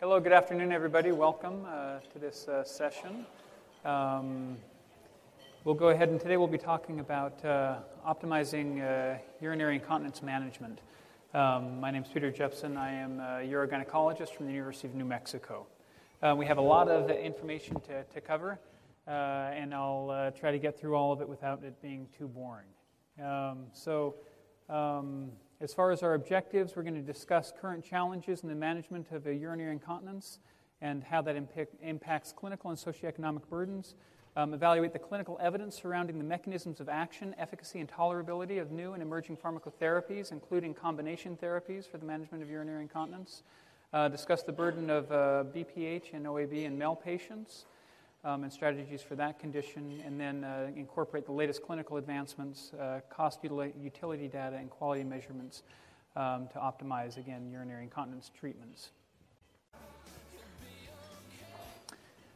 Hello, good afternoon, everybody. Welcome uh, to this uh, session. Um, we'll go ahead and today we'll be talking about uh, optimizing uh, urinary incontinence management. Um, my name is Peter Jeppson. I am a urogynecologist from the University of New Mexico. Uh, we have a lot of information to, to cover, uh, and I'll try to get through all of it without it being too boring. Um, so, um, as far as our objectives, we're going to discuss current challenges in the management of urinary incontinence and how that impact, impacts clinical and socioeconomic burdens. Um, evaluate the clinical evidence surrounding the mechanisms of action, efficacy, and tolerability of new and emerging pharmacotherapies, including combination therapies for the management of urinary incontinence. Uh, discuss the burden of uh, BPH and OAB in male patients um, and strategies for that condition, and then uh, incorporate the latest clinical advancements, uh, cost utility data, and quality measurements um, to optimize, again, urinary incontinence treatments.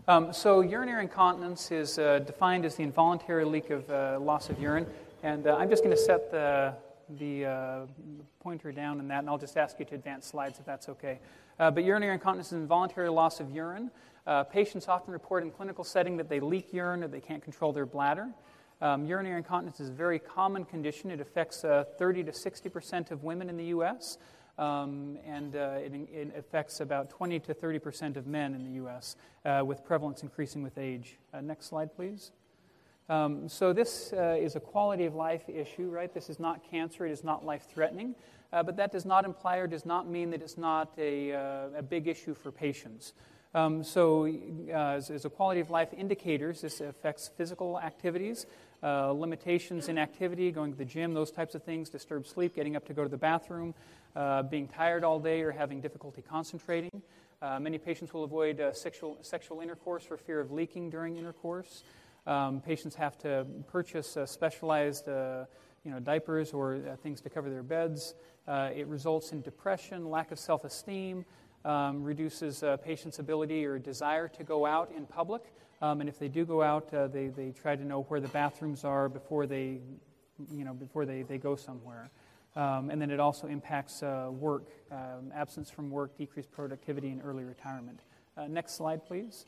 Um, so, urinary incontinence is uh, defined as the involuntary leak of uh, loss of urine, and uh, I'm just going to set the the uh, pointer down in that, and I'll just ask you to advance slides if that's okay. but urinary incontinence is involuntary loss of urine. Uh, patients often report in clinical setting that they leak urine or they can't control their bladder. Um, urinary incontinence is a very common condition. It affects uh, 30 to 60 percent of women in the U.S., um, and uh, it, it, affects about 20 to 30 percent of men in the U.S., uh, with prevalence increasing with age. Uh, next slide, please. Um, so, this uh, is a quality of life issue, right? This is not cancer, it is not life threatening, but that does not imply or does not mean that it's not a, a big issue for patients. Um, so, uh, as, as, a quality of life indicators, this affects physical activities, uh, limitations in activity, going to the gym, those types of things, disturbed sleep, getting up to go to the bathroom, uh, being tired all day, or having difficulty concentrating. Uh, many patients will avoid uh, sexual, sexual intercourse for fear of leaking during intercourse. Um, patients have to purchase uh, specialized you know, diapers or things to cover their beds. it results in depression, lack of self esteem um, reduces uh, patients' ability or desire to go out in public. Um, and if they do go out, uh, they, they try to know where the bathrooms are before they, you know, before they, they go somewhere. Um, and then it also impacts uh, work, um, absence from work, decreased productivity, and early retirement. Uh, next slide, please.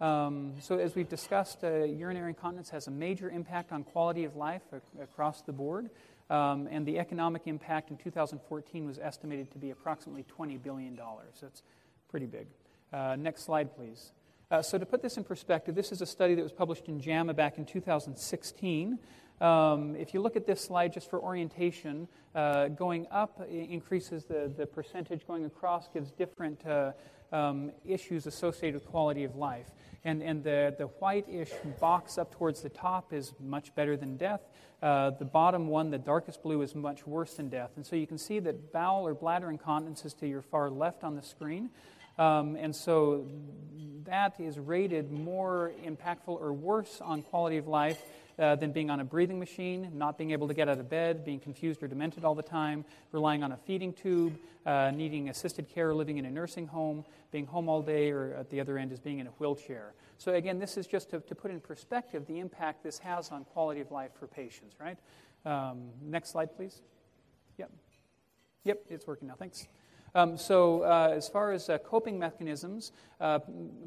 Um, so, as we've discussed, uh, urinary incontinence has a major impact on quality of life ac- across the board. Um, and the economic impact in 2014 was estimated to be approximately $20 billion. That's pretty big. Uh, next slide, please. Uh, so, to put this in perspective, this is a study that was published in JAMA back in 2016. Um, if you look at this slide just for orientation, uh, going up increases the, the percentage, going across gives different uh, um, issues associated with quality of life. And, and the, the white-ish box up towards the top is much better than death. Uh, the bottom one, the darkest blue, is much worse than death. And so you can see that bowel or bladder incontinence is to your far left on the screen. Um, and so that is rated more impactful or worse on quality of life uh, than being on a breathing machine, not being able to get out of bed, being confused or demented all the time, relying on a feeding tube, uh, needing assisted care, living in a nursing home, being home all day, or at the other end is being in a wheelchair. So, again, this is just to, to put in perspective the impact this has on quality of life for patients, right? Um, next slide, please. Yep. Yep, it's working now. Thanks. Um, so, uh, as far as uh, coping mechanisms, uh,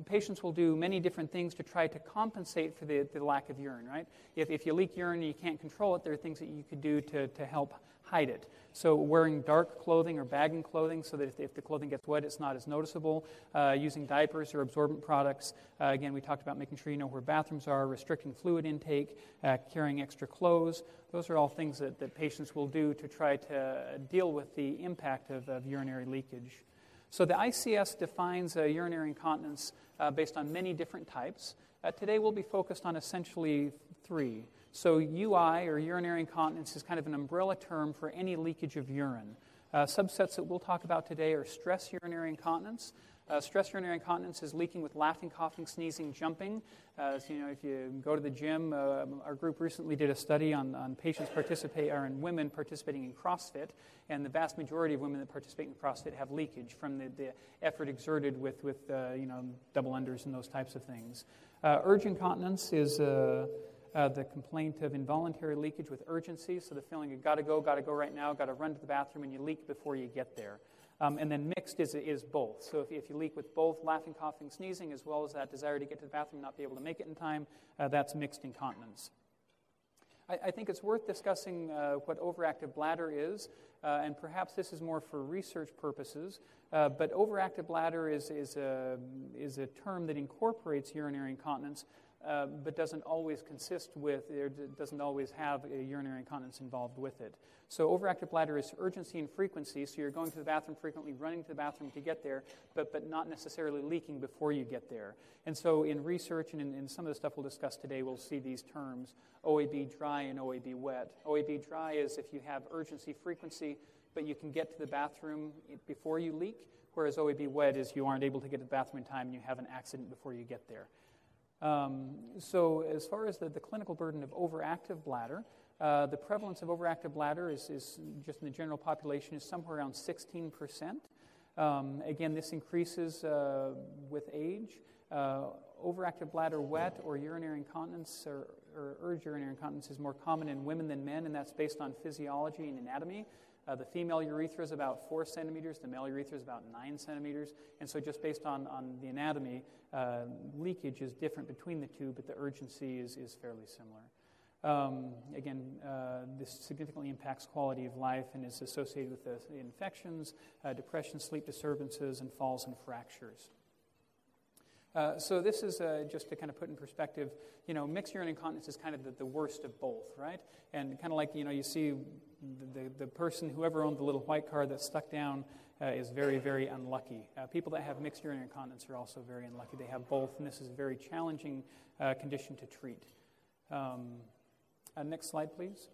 patients will do many different things to try to compensate for the, the lack of urine, right? If, if you leak urine and you can't control it, there are things that you could do to, to help hide it. So, wearing dark clothing or bagging clothing so that if, if the clothing gets wet, it's not as noticeable. Uh, using diapers or absorbent products. Uh, again, we talked about making sure you know where bathrooms are, restricting fluid intake, uh, carrying extra clothes. Those are all things that, that patients will do to try to deal with the impact of, of urinary leakage. So, the ICS defines urinary incontinence uh, based on many different types. Uh, today, we'll be focused on essentially three. So, UI, or urinary incontinence, is kind of an umbrella term for any leakage of urine. Uh, subsets that we'll talk about today are stress urinary incontinence. Uh, stress urinary incontinence is leaking with laughing, coughing, sneezing, jumping. Uh, so, you know, if you go to the gym, uh, our group recently did a study on, on patients participate or in women participating in CrossFit, and the vast majority of women that participate in CrossFit have leakage from the, the effort exerted with, with uh, you know, double unders and those types of things. Uh, urge incontinence is uh, the complaint of involuntary leakage with urgency, so the feeling you got to go, got to go right now, got to run to the bathroom, and you leak before you get there. Um, and then mixed is, is both. So if, if you leak with both laughing, coughing, sneezing, as well as that desire to get to the bathroom and not be able to make it in time, uh, that's mixed incontinence. I, I, think it's worth discussing uh, what overactive bladder is, uh, and perhaps this is more for research purposes. Uh, but overactive bladder is, is, a, is a term that incorporates urinary incontinence, uh, but doesn't always consist with, or doesn't always have a urinary incontinence involved with it. So, overactive bladder is urgency and frequency. So, you're going to the bathroom frequently, running to the bathroom to get there, but, but not necessarily leaking before you get there. And so, in research and in, in some of the stuff we'll discuss today, we'll see these terms OAB dry and OAB wet. OAB dry is if you have urgency frequency, but you can get to the bathroom before you leak, whereas OAB wet is you aren't able to get to the bathroom in time and you have an accident before you get there. Um, so, as far as the, the, clinical burden of overactive bladder, uh, the prevalence of overactive bladder is, is, just in the general population is somewhere around 16%. Um, again, this increases uh, with age. Uh, overactive bladder wet or urinary incontinence or, or urge urinary incontinence is more common in women than men, and that's based on physiology and anatomy. Uh, the female urethra is about four centimeters, the male urethra is about nine centimeters. And so, just based on, on the anatomy, uh, leakage is different between the two, but the urgency is, is fairly similar. Um, again, uh, this significantly impacts quality of life and is associated with infections, uh, depression, sleep disturbances, and falls and fractures. Uh, so this is uh, just to kind of put in perspective, you know, mixed urine incontinence is kind of the, the worst of both, right? And kind of like, you know, you see the, the, the person, whoever owned the little white car that's stuck down uh, is very, very unlucky. Uh, people that have mixed urinary incontinence are also very unlucky. They have both, and this is a very challenging uh, condition to treat. Um, next slide, please.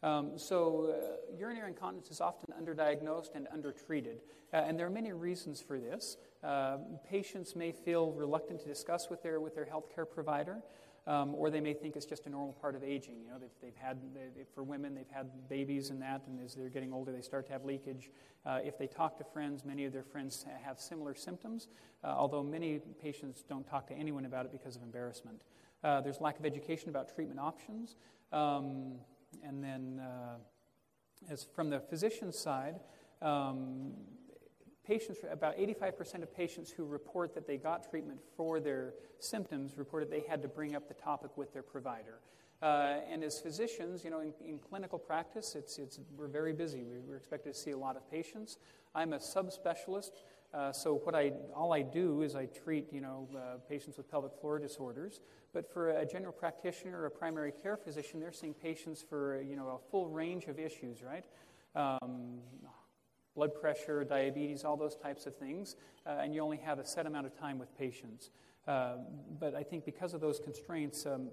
Um, so, uh, urinary incontinence is often underdiagnosed and undertreated, uh, and there are many reasons for this. Uh, patients may feel reluctant to discuss with their with their healthcare provider, um, or they may think it's just a normal part of aging. You know, they've, they've had they, for women, they've had babies and that, and as they're getting older, they start to have leakage. Uh, if they talk to friends, many of their friends have similar symptoms, uh, although many patients don't talk to anyone about it because of embarrassment. Uh, there's lack of education about treatment options. Um, and then, uh, as from the physician's side, um, patients, about 85% of patients who report that they got treatment for their symptoms reported they had to bring up the topic with their provider. Uh, and as physicians, you know, in, in, clinical practice, it's, it's, we're very busy. We, we're expected to see a lot of patients. I'm a subspecialist, uh, so what I, all I do is I treat, you know, uh, patients with pelvic floor disorders. But for a general practitioner or a primary care physician, they're seeing patients for, you know, a full range of issues, right? Um, blood pressure, diabetes, all those types of things, uh, and you only have a set amount of time with patients. Uh, but I think because of those constraints, um,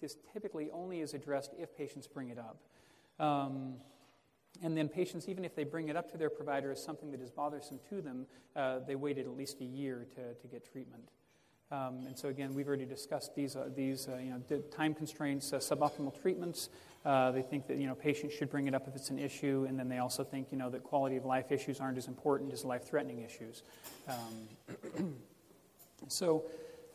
this typically only is addressed if patients bring it up. Um, and then patients, even if they bring it up to their provider as something that is bothersome to them, uh, they waited at least a year to, to get treatment. Um, and so again, we've already discussed these, uh, these uh, you know, time constraints, uh, suboptimal treatments. Uh, they think that you know patients should bring it up if it's an issue, and then they also think you know that quality of life issues aren't as important as life-threatening issues. Um, so.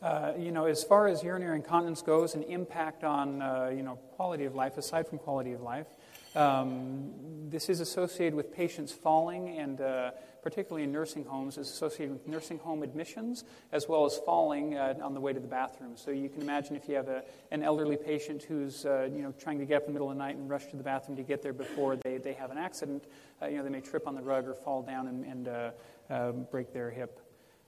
Uh, you know, as far as urinary incontinence goes, an impact on uh, you know quality of life, aside from quality of life, um, this is associated with patients falling and uh, particularly in nursing homes, is associated with nursing home admissions as well as falling uh, on the way to the bathroom. So you can imagine if you have a, an elderly patient who's uh, you know trying to get up in the middle of the night and rush to the bathroom to get there before they, they have an accident, uh, you know they may trip on the rug or fall down and, and uh, uh, break their hip.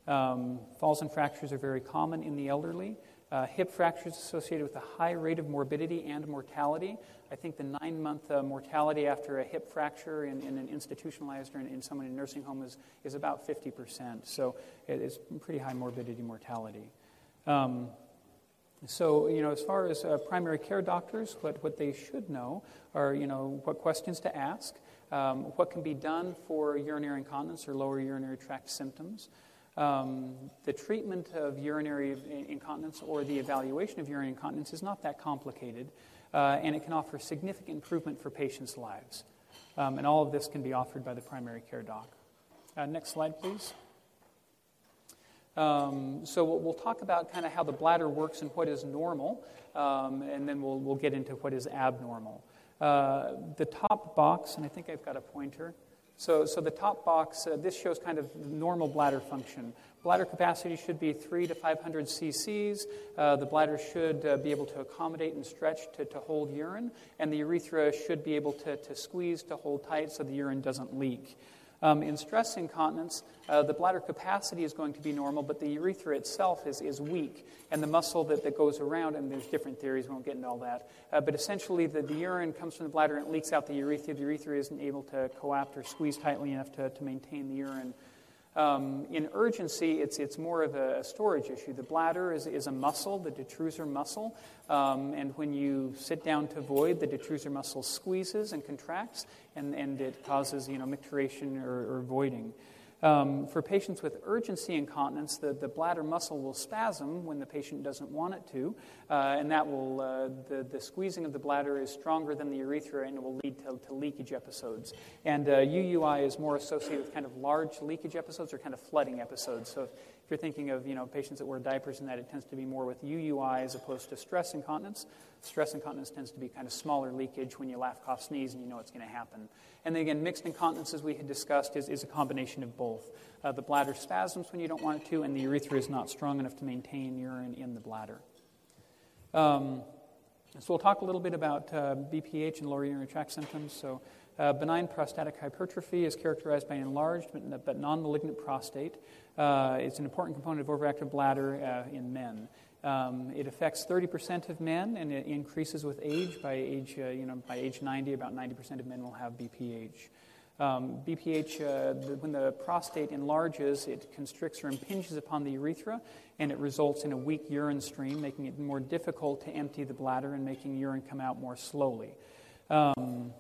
Um, falls and fractures are very common in the elderly. Uh, hip fractures associated with a high rate of morbidity and mortality. I think the nine month uh, mortality after a hip fracture in, in an institutionalized or in, in, someone in a nursing home is, is about 50%. So it is pretty high morbidity mortality. Um, so, you know, as far as uh, primary care doctors, what, what they should know are, you know, what questions to ask, um, what can be done for urinary incontinence or lower urinary tract symptoms. Um, the treatment of urinary incontinence or the evaluation of urinary incontinence is not that complicated uh, and it can offer significant improvement for patients' lives. Um, and all of this can be offered by the primary care doc. Uh, next slide, please. Um, so we'll, we'll, talk about kind of how the bladder works and what is normal, um, and then we'll, we'll get into what is abnormal. Uh, the top box, and I think I've got a pointer. So, so the top box, uh, this shows kind of normal bladder function. Bladder capacity should be 3 to 500 cc's. Uh, the bladder should uh, be able to accommodate and stretch to, to hold urine, and the urethra should be able to, to squeeze to hold tight so the urine doesn't leak. Um, in stress incontinence, uh, the bladder capacity is going to be normal, but the urethra itself is, is weak. And the muscle that, that goes around, and there's different theories, we won't get into all that. Uh, but essentially, the, the urine comes from the bladder and it leaks out the urethra. The urethra isn't able to coapt or squeeze tightly enough to, to maintain the urine. Um, in urgency, it's, it's more of a, storage issue. The bladder is, is a muscle, the detrusor muscle, um, and when you sit down to void, the detrusor muscle squeezes and contracts, and, and it causes you know, micturition or, or voiding. Um, for patients with urgency incontinence, the, the bladder muscle will spasm when the patient doesn't want it to, uh, and that will, uh, the, the squeezing of the bladder is stronger than the urethra and it will lead to, to leakage episodes. And uh, UUI is more associated with kind of large leakage episodes or kind of flooding episodes. So if you're thinking of you know, patients that wear diapers and that, it tends to be more with UUI as opposed to stress incontinence. Stress incontinence tends to be kind of smaller leakage when you laugh, cough, sneeze, and you know it's going to happen. And then again, mixed incontinence, as we had discussed, is, is a combination of both. Uh, the bladder spasms when you don't want it to, and the urethra is not strong enough to maintain urine in the bladder. Um, so we'll talk a little bit about uh, BPH and lower urinary tract symptoms. So uh, benign prostatic hypertrophy is characterized by an enlarged but, but non malignant prostate. Uh, it's an important component of overactive bladder uh, in men. Um, it affects 30% of men, and it increases with age. By age, uh, you know, by age 90, about 90% of men will have BPH. Um, BPH, uh, the, when the prostate enlarges, it constricts or impinges upon the urethra, and it results in a weak urine stream, making it more difficult to empty the bladder and making urine come out more slowly. Um,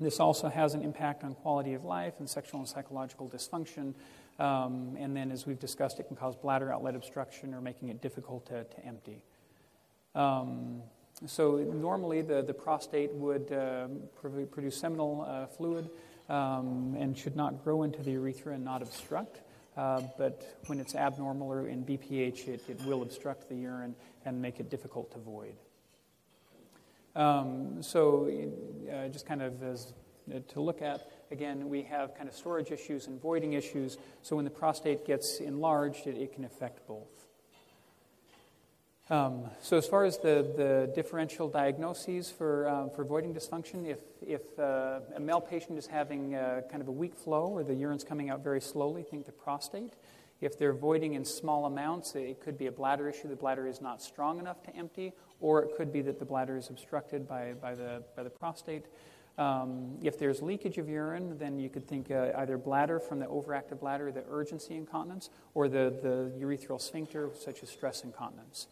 this also has an impact on quality of life and sexual and psychological dysfunction. Um, and then, as we've discussed, it can cause bladder outlet obstruction or making it difficult to, to empty. Um, so, normally, the, the prostate would uh, produce seminal uh, fluid um, and should not grow into the urethra and not obstruct. Uh, but when it's abnormal or in BPH, it, it will obstruct the urine and make it difficult to void. Um, so, uh, just kind of as uh, to look at, again, we have kind of storage issues and voiding issues. So, when the prostate gets enlarged, it, it can affect both. Um, so, as far as the, the differential diagnoses for, um, for voiding dysfunction, if, if uh, a male patient is having uh, kind of a weak flow or the urine's coming out very slowly, think the prostate. If they're voiding in small amounts, it could be a bladder issue. The bladder is not strong enough to empty, or it could be that the bladder is obstructed by, by, the, by the prostate. Um, if there's leakage of urine, then you could think uh, either bladder from the overactive bladder, the urgency incontinence, or the, the urethral sphincter, such as stress incontinence.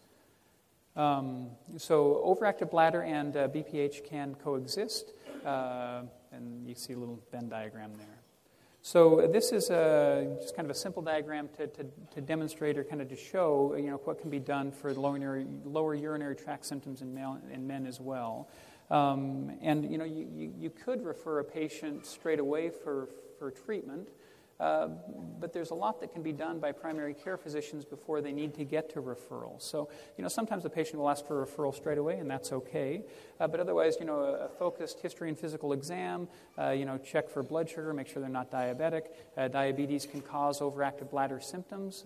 Um, so, overactive bladder and uh, BPH can coexist, uh, and you see a little Venn diagram there. So, this is a, just kind of a simple diagram to, to, to, demonstrate or kind of to show you know, what can be done for lower urinary, lower urinary tract symptoms in, male, in men as well. Um, and you know, you, you, could refer a patient straight away for, for treatment. Uh, but there's a lot that can be done by primary care physicians before they need to get to referral. So, you know, sometimes the patient will ask for a referral straight away, and that's okay. Uh, but otherwise, you know, a, a, focused history and physical exam, uh, you know, check for blood sugar, make sure they're not diabetic. Uh, diabetes can cause overactive bladder symptoms.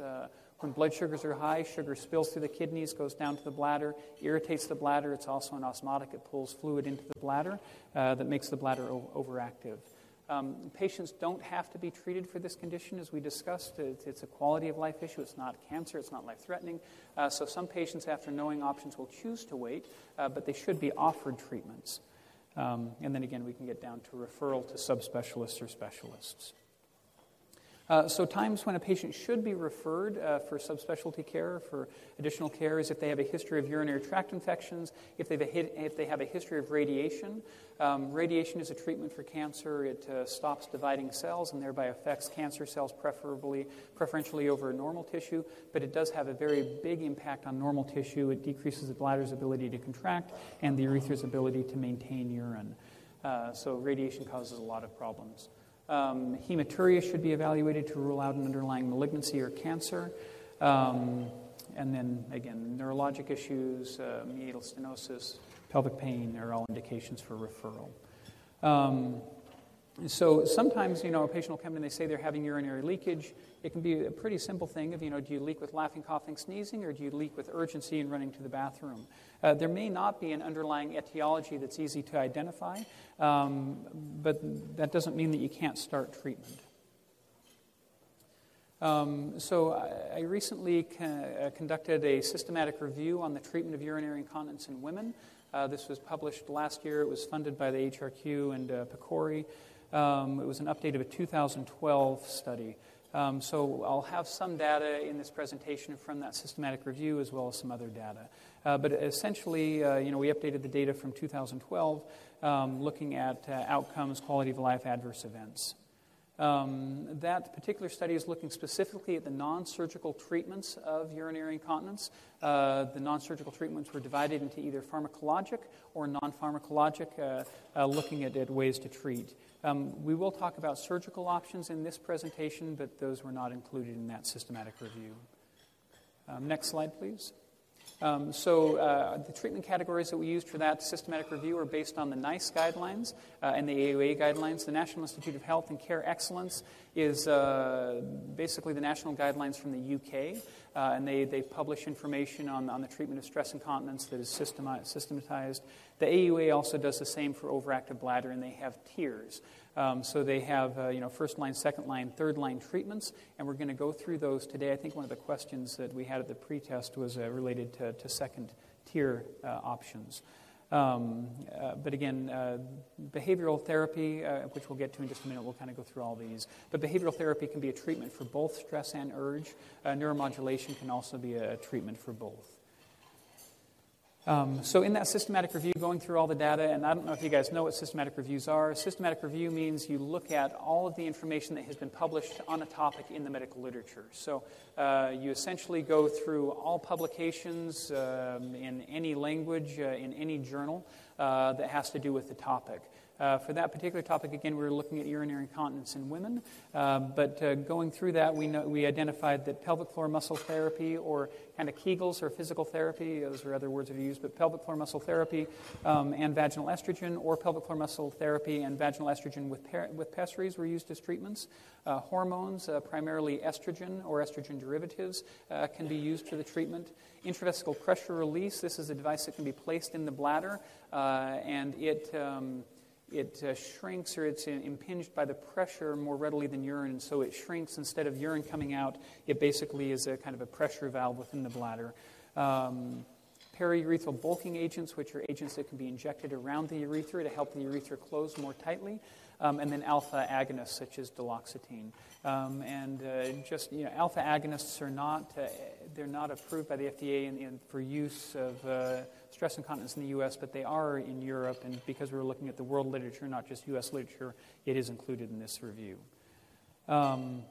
When blood sugars are high, sugar spills through the kidneys, goes down to the bladder, irritates the bladder. It's also an osmotic. It pulls fluid into the bladder uh, that makes the bladder o- overactive. Um, patients don't have to be treated for this condition, as we discussed. It's a quality of life issue. It's not cancer. It's not life threatening. Uh, so, some patients, after knowing options, will choose to wait, uh, but they should be offered treatments. Um, and then again, we can get down to referral to subspecialists or specialists. Uh, so, times when a patient should be referred uh, for subspecialty care, for additional care, is if they have a history of urinary tract infections, if, they've a, if they have a history of radiation. Um, radiation is a treatment for cancer. It uh, stops dividing cells and thereby affects cancer cells preferably, preferentially over normal tissue, but it does have a very big impact on normal tissue. It decreases the bladder's ability to contract and the urethra's ability to maintain urine. Uh, so, radiation causes a lot of problems. Um, hematuria should be evaluated to rule out an underlying malignancy or cancer. Um, and then, again, neurologic issues, uh, meatal stenosis, pelvic pain are all indications for referral. Um, so sometimes, you know, a patient will come in and they say they're having urinary leakage. It can be a pretty simple thing of, you know, do you leak with laughing, coughing, sneezing, or do you leak with urgency and running to the bathroom? Uh, there may not be an underlying etiology that's easy to identify, um, but that doesn't mean that you can't start treatment. Um, so I, recently uh, conducted a systematic review on the treatment of urinary incontinence in women. Uh, this was published last year. It was funded by the HRQ and uh, PCORI. Um, it was an update of a 2012 study. Um, so I'll have some data in this presentation from that systematic review as well as some other data. Uh, but essentially, uh, you know, we updated the data from 2012, um, looking at uh, outcomes, quality of life, adverse events. Um, that particular study is looking specifically at the non surgical treatments of urinary incontinence. Uh, the non surgical treatments were divided into either pharmacologic or non pharmacologic, uh, uh, looking at, at, ways to treat. Um, we will talk about surgical options in this presentation, but those were not included in that systematic review. Um, next slide, please. Um, so, uh, the treatment categories that we used for that systematic review are based on the NICE guidelines uh, and the AUA guidelines. The National Institute of Health and Care Excellence is uh, basically the national guidelines from the UK, uh, and they, they publish information on, on the treatment of stress incontinence that is systematized. The AUA also does the same for overactive bladder, and they have tiers. Um, so they have, uh, you know, first line, second line, third line treatments, and we're going to go through those today. I think one of the questions that we had at the pretest was uh, related to, to, second tier uh, options. Um, uh, but again, uh, behavioral therapy, uh, which we'll get to in just a minute, we'll kind of go through all these. But behavioral therapy can be a treatment for both stress and urge. neuromodulation can also be a treatment for both. Um, so, in that systematic review, going through all the data, and I don't know if you guys know what systematic reviews are. Systematic review means you look at all of the information that has been published on a topic in the medical literature. So, uh, you essentially go through all publications um, in any language, uh, in any journal uh, that has to do with the topic. Uh, for that particular topic, again, we were looking at urinary incontinence in women. Uh, but uh, going through that, we, know, we identified that pelvic floor muscle therapy or kind of Kegels or physical therapy, those are other words that are used, but pelvic floor muscle therapy um, and vaginal estrogen or pelvic floor muscle therapy and vaginal estrogen with, per- with pessaries were used as treatments. Uh, hormones, uh, primarily estrogen or estrogen derivatives, uh, can be used for the treatment. Intravesical pressure release, this is a device that can be placed in the bladder and it. Um, it uh, shrinks or it's impinged by the pressure more readily than urine, and so it shrinks. Instead of urine coming out, it basically is a kind of a pressure valve within the bladder. Um, periurethral bulking agents, which are agents that can be injected around the urethra to help the urethra close more tightly, um, and then alpha agonists such as duloxetine. Um, and uh, just you know, alpha agonists are not uh, they're not approved by the FDA in, in, for use of uh, stress incontinence in the U.S., but they are in Europe. And because we were looking at the world literature, not just U.S. literature, it is included in this review. Um,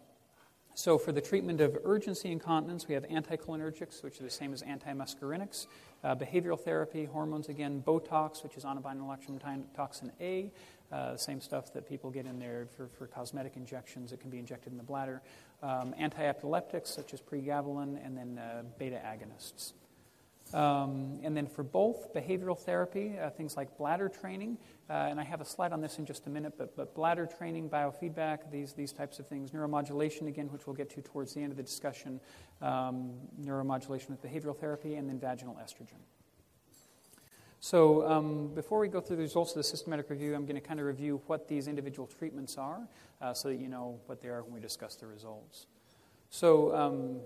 so, for the treatment of urgency incontinence, we have anticholinergics, which are the same as antimuscarinics, uh, behavioral therapy, hormones again, Botox, which is onabotulinum toxin A, uh, same stuff that people get in there for, for cosmetic injections. It can be injected in the bladder. Um, anti-epileptics, such as pregabalin, and then uh, beta agonists. Um, and then for both behavioral therapy, uh, things like bladder training, uh, and I have a slide on this in just a minute, but, but bladder training, biofeedback, these, these types of things, neuromodulation, again, which we'll get to towards the end of the discussion, um, neuromodulation with behavioral therapy, and then vaginal estrogen. So, um, before we go through the results of the systematic review, I'm going to kind of review what these individual treatments are uh, so that you know what they are when we discuss the results. So, um,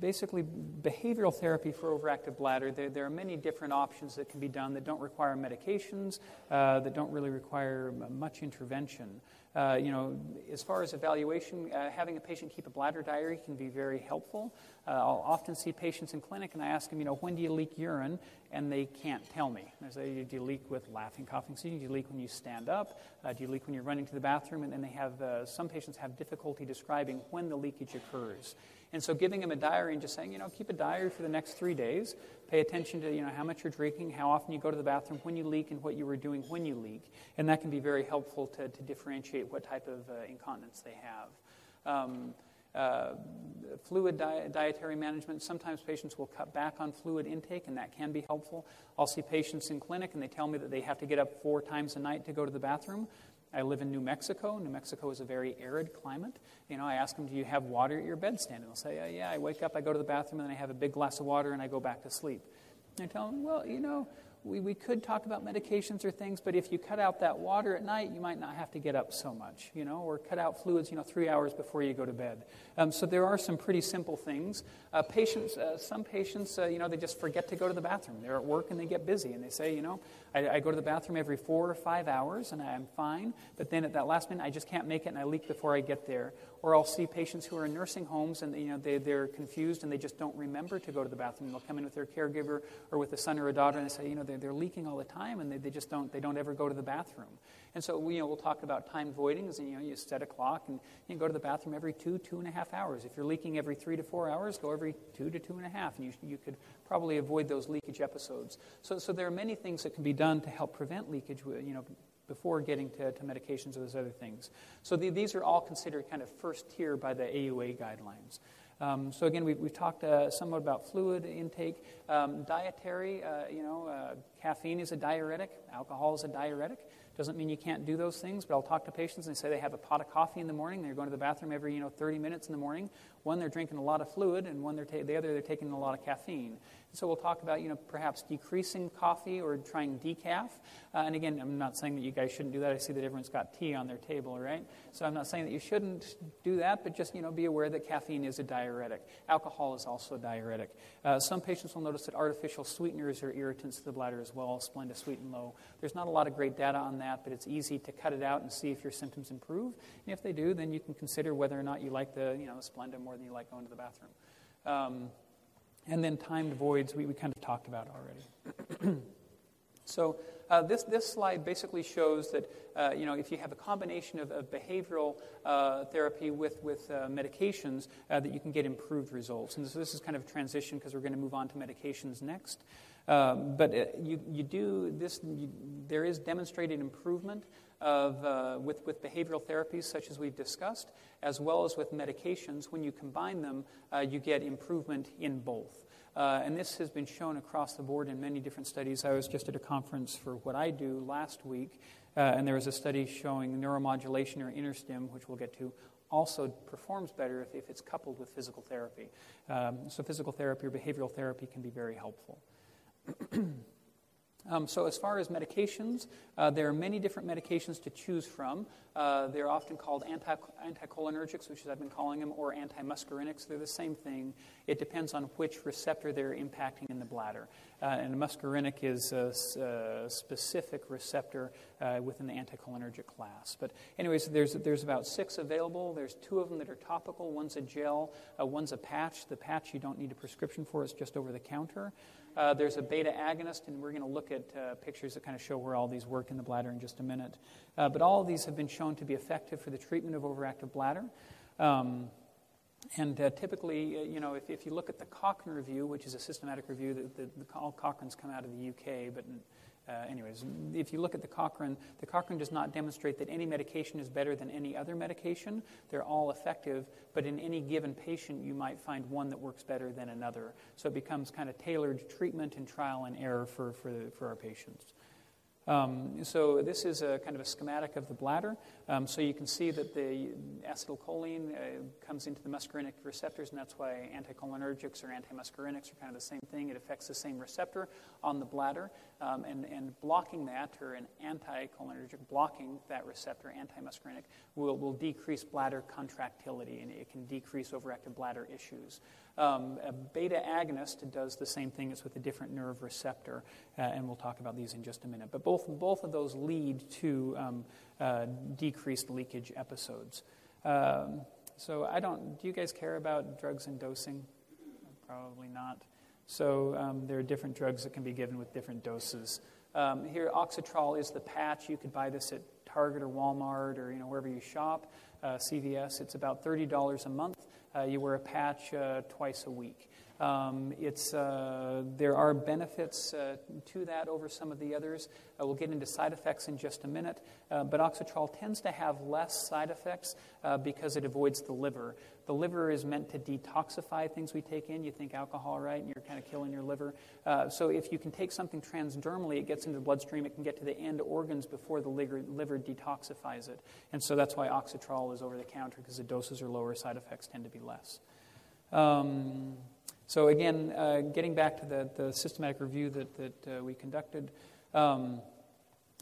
basically behavioral therapy for overactive bladder. There, there, are many different options that can be done that don't require medications, uh, that don't really require much intervention. Uh, you know, as far as evaluation, uh, having a patient keep a bladder diary can be very helpful. Uh, I'll often see patients in clinic and I ask them, you know, when do you leak urine? And they can't tell me. I say, do you leak with laughing, coughing, sneezing? Do you leak when you stand up? Uh, do you leak when you're running to the bathroom? And then they have, uh, some patients have difficulty describing when the leakage occurs. And so giving them a diary and just saying, you know, keep a diary for the next three days. Pay attention to, you know, how much you're drinking, how often you go to the bathroom, when you leak, and what you were doing when you leak. And that can be very helpful to, to differentiate what type of uh, incontinence they have. Um, uh, fluid di- dietary management. Sometimes patients will cut back on fluid intake, and that can be helpful. I'll see patients in clinic, and they tell me that they have to get up four times a night to go to the bathroom. I live in New Mexico. New Mexico is a very arid climate. You know, I ask them, "Do you have water at your bedstand?" And they'll say, "Yeah, I wake up, I go to the bathroom, and then I have a big glass of water, and I go back to sleep." And I tell them, "Well, you know." we, we could talk about medications or things, but if you cut out that water at night, you might not have to get up so much, you know, or cut out fluids, you know, three hours before you go to bed. Um, so there are some pretty simple things. Uh, patients, uh, some patients, uh, you know, they just forget to go to the bathroom. They're at work and they get busy, and they say, you know, I, I, go to the bathroom every four or five hours, and I'm fine, but then at that last minute, I just can't make it, and I leak before I get there. Or I'll see patients who are in nursing homes, and you know, they, they're confused, and they just don't remember to go to the bathroom. They'll come in with their caregiver or with a son or a daughter, and they say, you know, they're, they're leaking all the time, and they, they just don't, they don't ever go to the bathroom. And so you know, we'll talk about time voidings, and you know, you set a clock, and you can go to the bathroom every two, two and a half hours. If you're leaking every three to four hours, go every two to two and a half, and you, you could probably avoid those leakage episodes. So, so there are many things that can be done to help prevent leakage, you know, before getting to, to medications or those other things. So the, these are all considered kind of first tier by the AUA guidelines. Um, so again, we've, we've talked uh, somewhat about fluid intake. Um, dietary, uh, you know, uh, caffeine is a diuretic, alcohol is a diuretic. Doesn't mean you can't do those things, but I'll talk to patients and they say they have a pot of coffee in the morning. They're going to the bathroom every, you know, 30 minutes in the morning. One, they're drinking a lot of fluid, and one, they're ta- the other, they're taking a lot of caffeine. So we'll talk about, you know, perhaps decreasing coffee or trying decaf. Uh, and again, I'm not saying that you guys shouldn't do that. I see that everyone's got tea on their table, right? So I'm not saying that you shouldn't do that, but just, you know, be aware that caffeine is a diuretic. Alcohol is also a diuretic. Uh, some patients will notice that artificial sweeteners are irritants to the bladder as well, Splenda Sweet and Low. There's not a lot of great data on that, but it's easy to cut it out and see if your symptoms improve. And if they do, then you can consider whether or not you like the, you know, Splenda more than you like going to the bathroom. Um, and then timed voids, we, we kind of talked about already. so uh, this, this slide basically shows that uh, you know, if you have a combination of, of behavioral uh, therapy with, with uh, medications, uh, that you can get improved results. And so this is kind of a transition because we're going to move on to medications next. Um, but uh, you, you do this, you, there is demonstrated improvement of, uh, with, with behavioral therapies, such as we've discussed, as well as with medications. When you combine them, uh, you get improvement in both. Uh, and this has been shown across the board in many different studies. I was just at a conference for what I do last week, uh, and there was a study showing neuromodulation or InterStim, which we'll get to, also performs better if, if it's coupled with physical therapy. Um, so, physical therapy or behavioral therapy can be very helpful. Um, so, as far as medications, uh, there are many different medications to choose from. Uh, they're often called anti- anticholinergics, which is I've been calling them, or antimuscarinics. They're the same thing. It depends on which receptor they're impacting in the bladder. Uh, and a muscarinic is a, a specific receptor uh, within the anticholinergic class. But, anyways, there's, there's about six available. There's two of them that are topical. One's a gel, uh, one's a patch. The patch you don't need a prescription for, it's just over the counter. Uh, there's a beta agonist, and we're going to look at uh, pictures that kind of show where all these work in the bladder in just a minute. Uh, but all of these have been shown to be effective for the treatment of overactive bladder. Um, and uh, typically, uh, you know, if, if you look at the Cochrane review, which is a systematic review, the, the, the all Cochrane's come out of the UK, but uh, anyways, if you look at the Cochrane, the Cochrane does not demonstrate that any medication is better than any other medication. They're all effective, but in any given patient, you might find one that works better than another. So it becomes kind of tailored treatment and trial and error for, for, for our patients. Um, so this is a kind of a schematic of the bladder. Um, so you can see that the acetylcholine uh, comes into the muscarinic receptors, and that's why anticholinergics or antimuscarinics are kind of the same thing. It affects the same receptor on the bladder, um, and, and blocking that, or an anticholinergic blocking that receptor, antimuscarinic, will, will decrease bladder contractility, and it can decrease overactive bladder issues. Um, a beta agonist does the same thing, it's with a different nerve receptor, uh, and we'll talk about these in just a minute. But both, both of those lead to um, uh, decreased leakage episodes. Um, so I don't, do you guys care about drugs and dosing? Probably not. So um, there are different drugs that can be given with different doses. Um, here, Oxytrol is the patch. You could buy this at Target or Walmart or you know wherever you shop. Uh, CVS. It's about thirty dollars a month. Uh, you wear a patch uh, twice a week. Um, it's, uh, there are benefits uh, to that over some of the others. Uh, we'll get into side effects in just a minute, uh, but Oxytrol tends to have less side effects uh, because it avoids the liver. The liver is meant to detoxify things we take in. You think alcohol, right? And you're kind of killing your liver. Uh, so if you can take something transdermally, it gets into the bloodstream, it can get to the end organs before the liver, liver detoxifies it. And so that's why Oxytrol is over the counter because the doses are lower, side effects tend to be less. Um, so, again, uh, getting back to the, the systematic review that, that uh, we conducted, um,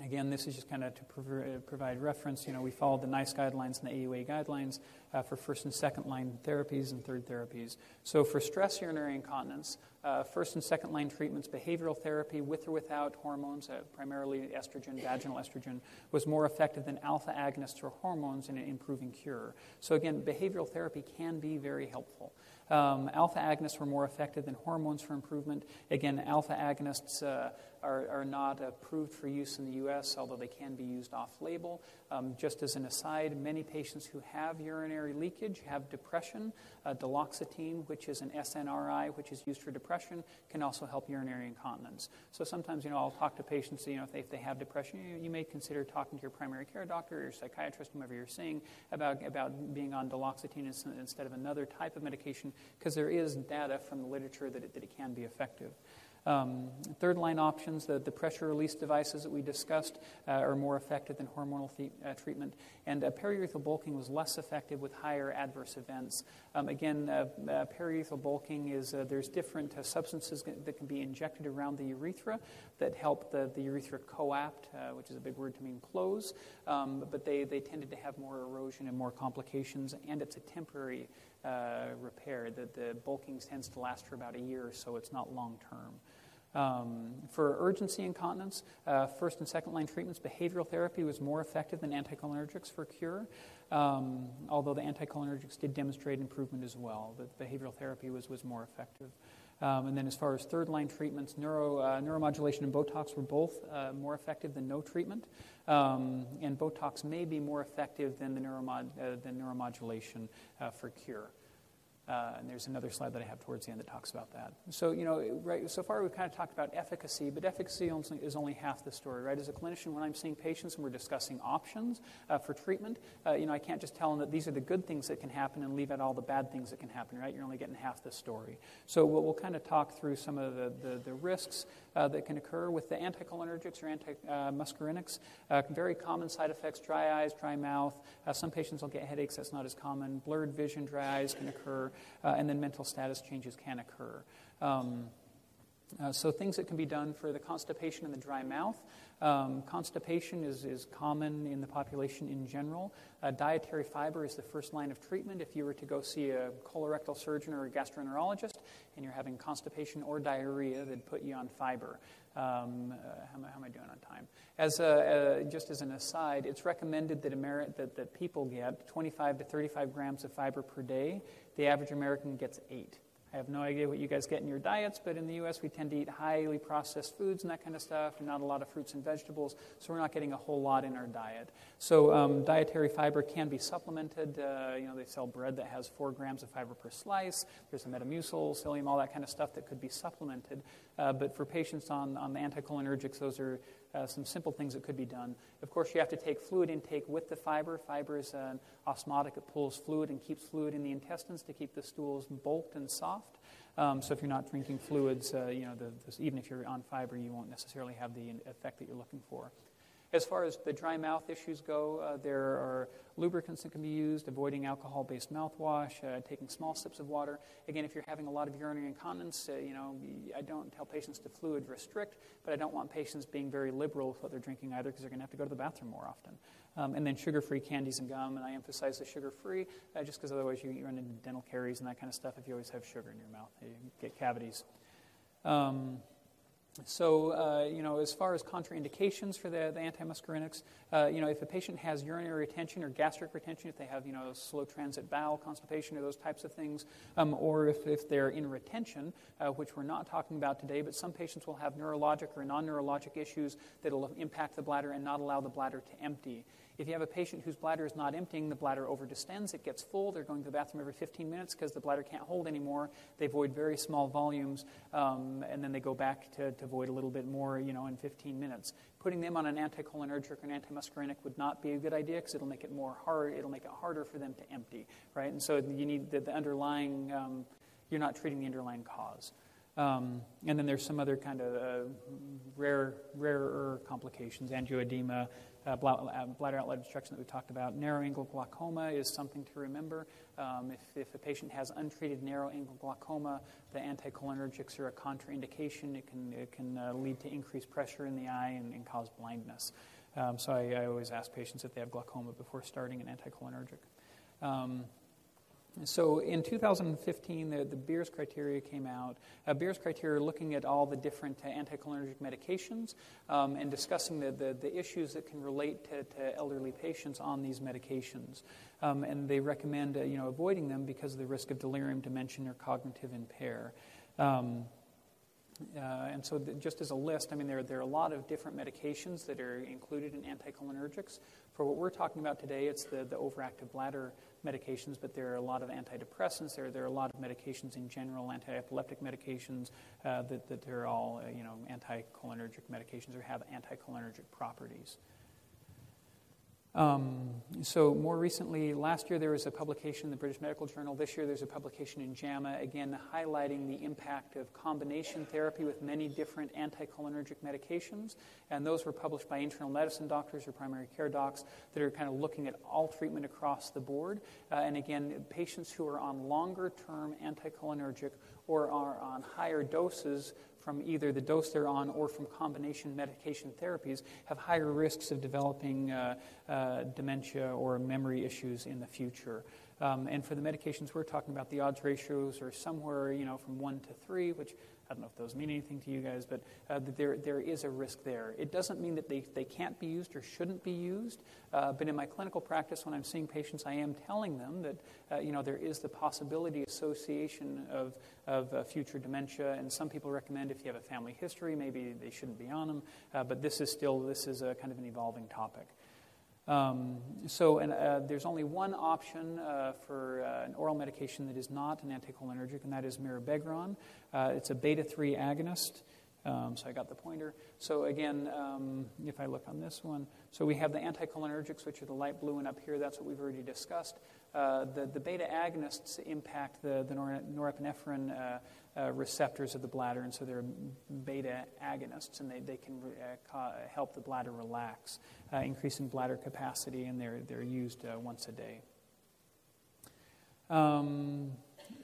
again, this is just kind of to prov- provide reference. You know, we followed the NICE guidelines and the AUA guidelines uh, for first and second line therapies and third therapies. So, for stress urinary incontinence, uh, first and second line treatments, behavioral therapy with or without hormones, uh, primarily estrogen, vaginal estrogen, was more effective than alpha agonists or hormones in improving cure. So, again, behavioral therapy can be very helpful. Um, alpha agonists were more effective than hormones for improvement. Again, alpha agonists uh, are, are not approved for use in the U.S., although they can be used off label. Um, just as an aside, many patients who have urinary leakage have depression. Uh, duloxetine, which is an SNRI, which is used for depression, can also help urinary incontinence. So sometimes, you know, I'll talk to patients, you know, if they, if they have depression, you, you may consider talking to your primary care doctor or your psychiatrist, whomever you're seeing, about, about being on duloxetine instead of another type of medication, because there is data from the literature that it, that it can be effective. Um, third line options, the, the pressure release devices that we discussed, uh, are more effective than hormonal uh, treatment. And uh, periurethral bulking was less effective with higher adverse events. Um, again, uh, uh, periurethral bulking is uh, there's different substances that can be injected around the urethra that help the, the urethra coapt, which is a big word to mean close. Um, but they, they tended to have more erosion and more complications, and it's a temporary repair. The, the bulking tends to last for about a year, so it's not long term. Um, for urgency incontinence, uh, first and second line treatments, behavioral therapy was more effective than anticholinergics for cure, um, although the anticholinergics did demonstrate improvement as well. The behavioral therapy was, was more effective. Um, and then, as far as third line treatments, neuro, uh, neuromodulation and Botox were both uh, more effective than no treatment. Um, and Botox may be more effective than, the neuromod, uh, than neuromodulation uh, for cure. Uh, and there's another slide that I have towards the end that talks about that. So, you know, right, so far we've kind of talked about efficacy, but efficacy is only half the story, right? As a clinician, when I'm seeing patients and we're discussing options uh, for treatment, uh, you know, I can't just tell them that these are the good things that can happen and leave out all the bad things that can happen, right? You're only getting half the story. So we'll, we'll kind of talk through some of the, the, the risks uh, that can occur with the anticholinergics or antimuscarinics. Uh, very common side effects dry eyes, dry mouth. Uh, some patients will get headaches, that's not as common. Blurred vision, dry eyes can occur, uh, and then mental status changes can occur. Um, uh, so, things that can be done for the constipation and the dry mouth. Um, constipation is, is common in the population in general. Uh, dietary fiber is the first line of treatment. If you were to go see a colorectal surgeon or a gastroenterologist and you're having constipation or diarrhea, they'd put you on fiber. Um, uh, how, am I, how, am I, doing on time? As a, just as an aside, it's recommended that, Ameri- that, that people get 25 to 35 grams of fiber per day. The average American gets eight. I have no idea what you guys get in your diets, but in the U.S., we tend to eat highly processed foods and that kind of stuff, and not a lot of fruits and vegetables, so we're not getting a whole lot in our diet. So, um, dietary fiber can be supplemented. Uh, you know, they sell bread that has four grams of fiber per slice. There's a Metamucil, psyllium, all that kind of stuff that could be supplemented. Uh, but for patients on, on the anticholinergics, those are uh, some simple things that could be done. Of course, you have to take fluid intake with the fiber. Fiber is an osmotic, it pulls fluid and keeps fluid in the intestines to keep the stools bulked and soft. Um, so if you're not drinking fluids, uh, you know, the, the, even if you're on fiber, you won't necessarily have the effect that you're looking for. As far as the dry mouth issues go, uh, there are lubricants that can be used, avoiding alcohol based mouthwash, uh, taking small sips of water. Again, if you're having a lot of urinary incontinence, uh, you know, I don't tell patients to fluid restrict, but I don't want patients being very liberal with what they're drinking either because they're going to have to go to the bathroom more often. Um, and then sugar free candies and gum, and I emphasize the sugar free uh, just because otherwise you, you, run into dental caries and that kind of stuff if you always have sugar in your mouth. You get cavities. Um, so, uh, you know, as far as contraindications for the, the antimuscarinics, uh, you know, if a patient has urinary retention or gastric retention, if they have, you know, slow transit bowel constipation or those types of things, um, or if, if they're in retention, uh, which we're not talking about today, but some patients will have neurologic or non neurologic issues that will impact the bladder and not allow the bladder to empty. If you have a patient whose bladder is not emptying, the bladder overdistends, it gets full, they're going to the bathroom every 15 minutes because the bladder can't hold anymore. They void very small volumes, um, and then they go back to, to void a little bit more, you know, in 15 minutes. Putting them on an anticholinergic or an antimuscarinic would not be a good idea because it'll make it more hard, it'll make it harder for them to empty, right? And so you need the, the underlying, um, you're not treating the underlying cause. Um, and then there's some other kind of uh, rare, rarer complications, angioedema, uh, uh, bladder outlet obstruction that we talked about. Narrow angle glaucoma is something to remember. Um, if, if, a patient has untreated narrow angle glaucoma, the anticholinergics are a contraindication. It can, it can uh, lead to increased pressure in the eye and, and cause blindness. Um, so I, I, always ask patients if they have glaucoma before starting an anticholinergic. Um, so in 2015, the, the Beers criteria came out. Uh, Beers criteria looking at all the different uh, anticholinergic medications um, and discussing the, the, the, issues that can relate to, to elderly patients on these medications. Um, and they recommend uh, you know, avoiding them because of the risk of delirium, dementia, or cognitive impair. Um, uh, and so, just as a list, I mean, there, there are a lot of different medications that are included in anticholinergics. For what we're talking about today, it's the, the overactive bladder medications, but there are a lot of antidepressants. There, there are a lot of medications in general, anti-epileptic medications, uh, that, that are all, uh, you know, anticholinergic medications or have anticholinergic properties. Um, so, more recently, last year there was a publication in the British Medical Journal. This year there's a publication in JAMA, again highlighting the impact of combination therapy with many different anticholinergic medications. And those were published by internal medicine doctors or primary care docs that are kind of looking at all treatment across the board. Uh, and again, patients who are on longer term anticholinergic or are on higher doses from either the dose they're on or from combination medication therapies have higher risks of developing uh, uh, dementia or memory issues in the future. Um, and for the medications we're talking about, the odds ratios are somewhere, you know, from one to three, which I don't know if those mean anything to you guys, but uh, there, there is a risk there. It doesn't mean that they, they can't be used or shouldn't be used, uh, but in my clinical practice, when I'm seeing patients, I am telling them that uh, you know, there is the possibility association of, of uh, future dementia, and some people recommend if you have a family history, maybe they shouldn't be on them, uh, but this is still this is a kind of an evolving topic. Um, so and, uh, there's only one option uh, for uh, an oral medication that is not an anticholinergic, and that is mirabegron. Uh, it's a beta 3 agonist. Um, so I got the pointer. So again, um, if I look on this one, so we have the anticholinergics, which are the light blue, and up here, that's what we've already discussed. Uh, the, the beta agonists impact the, the nor- norepinephrine uh, uh, receptors of the bladder, and so they're beta agonists, and they, they can uh, ca- help the bladder relax, uh, increasing bladder capacity, and they're, they're used once a day. Um,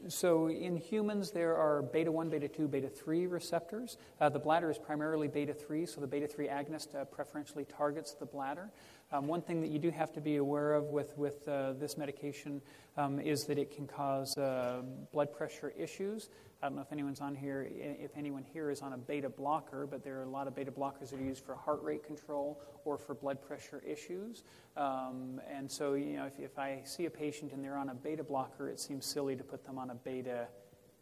so in humans, there are beta 1, beta 2, beta 3 receptors. Uh, the bladder is primarily beta 3, so the beta 3 agonist uh, preferentially targets the bladder. Um, one thing that you do have to be aware of with, with uh, this medication um, is that it can cause uh, blood pressure issues. I don't know if anyone's on here, if anyone here is on a beta blocker, but there are a lot of beta blockers that are used for heart rate control or for blood pressure issues. Um, and so, you know, if, if I see a patient and they're on a beta blocker, it seems silly to put them on a beta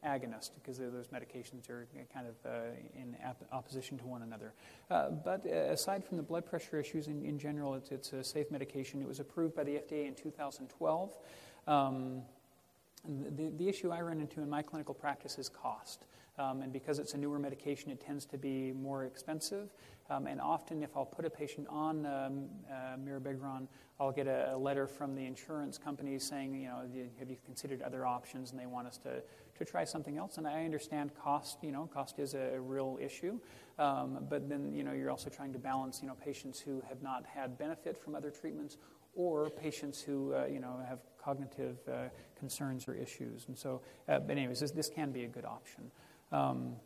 agonist because those medications are kind of uh, in opposition to one another. Uh, but uh, aside from the blood pressure issues in, in general, it's, it's, a safe medication. It was approved by the FDA in 2012. Um, the, the issue I run into in my clinical practice is cost. Um, and because it's a newer medication, it tends to be more expensive. Um, and often, if I'll put a patient on um, uh, mirabegron, I'll get a, a, letter from the insurance company saying, you know, have you considered other options? And they want us to, to try something else. And I understand cost, you know, cost is a, a real issue. Um, but then, you know, you're also trying to balance, you know, patients who have not had benefit from other treatments or patients who, uh, you know, have cognitive uh, concerns or issues. And so, uh, but anyways, this, this can be a good option. Um,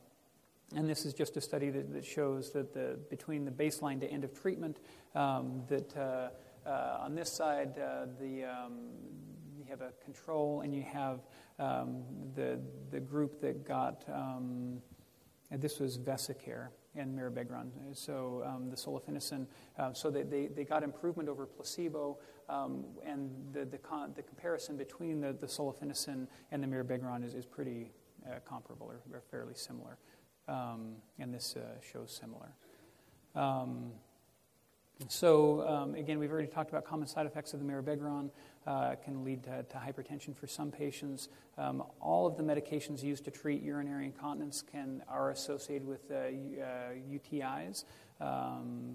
and this is just a study that, that, shows that the, between the baseline to end of treatment, um, that uh, uh, on this side, uh, the, um, you have a control and you have um, the, the group that got, um, this was Vesicare and mirabegron, so um, the solifenacin. Uh, so they, they, they, got improvement over placebo, um, and the, the, con- the, comparison between the, the solifenacin and the mirabegron is, is pretty uh, comparable or, or, fairly similar. Um, and this uh, shows similar. So, um, again, we've already talked about common side effects of the mirabegron. Uh, can lead to, to, hypertension for some patients. Um, all of the medications used to treat urinary incontinence can are associated with uh, uh, UTIs. Um,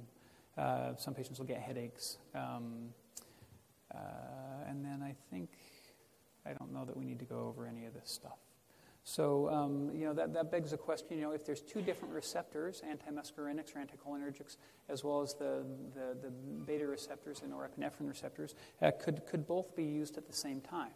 uh, some patients will get headaches. Um, uh, and then I think, I don't know that we need to go over any of this stuff. So, um, you know, that, that begs the question, you know, if there's two different receptors, antimuscarinics or anticholinergics, as well as the, the, the beta receptors and norepinephrine receptors, uh, could, could both be used at the same time?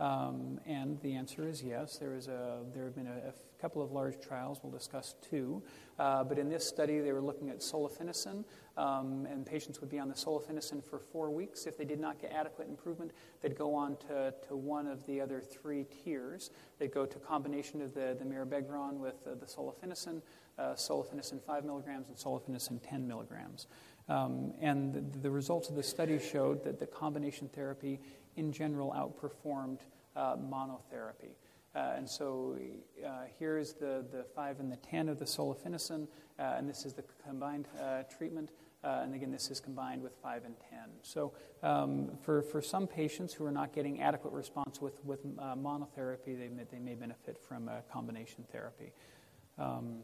Um, and the answer is yes. There, is a, there have been a, a couple of large trials. We'll discuss two. Uh, but in this study, they were looking at solifenacin, um, and patients would be on the solifenacin for four weeks. If they did not get adequate improvement, they'd go on to, to one of the other three tiers. They'd go to combination of the, the mirabegron with uh, the solifenacin, uh, solifenacin 5 milligrams, and solifenacin 10 milligrams. Um, and the, the, results of the study showed that the combination therapy in general outperformed uh, monotherapy. Uh, and so uh, here's the, the 5 and the 10 of the solifenacin, uh, and this is the combined uh, treatment. Uh, and again, this is combined with 5 and 10. So, um, for, for some patients who are not getting adequate response with, with monotherapy, they may, they may benefit from a combination therapy. Um,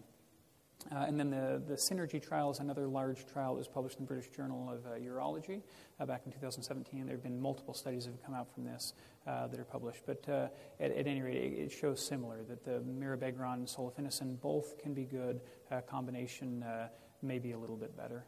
uh, and then the, the Synergy trial is another large trial that was published in the British Journal of uh, Urology uh, back in 2017. There have been multiple studies that have come out from this uh, that are published. But uh, at, at, any rate, it, it, shows similar that the mirabegron and solifenacin both can be good. combination may be a little bit better.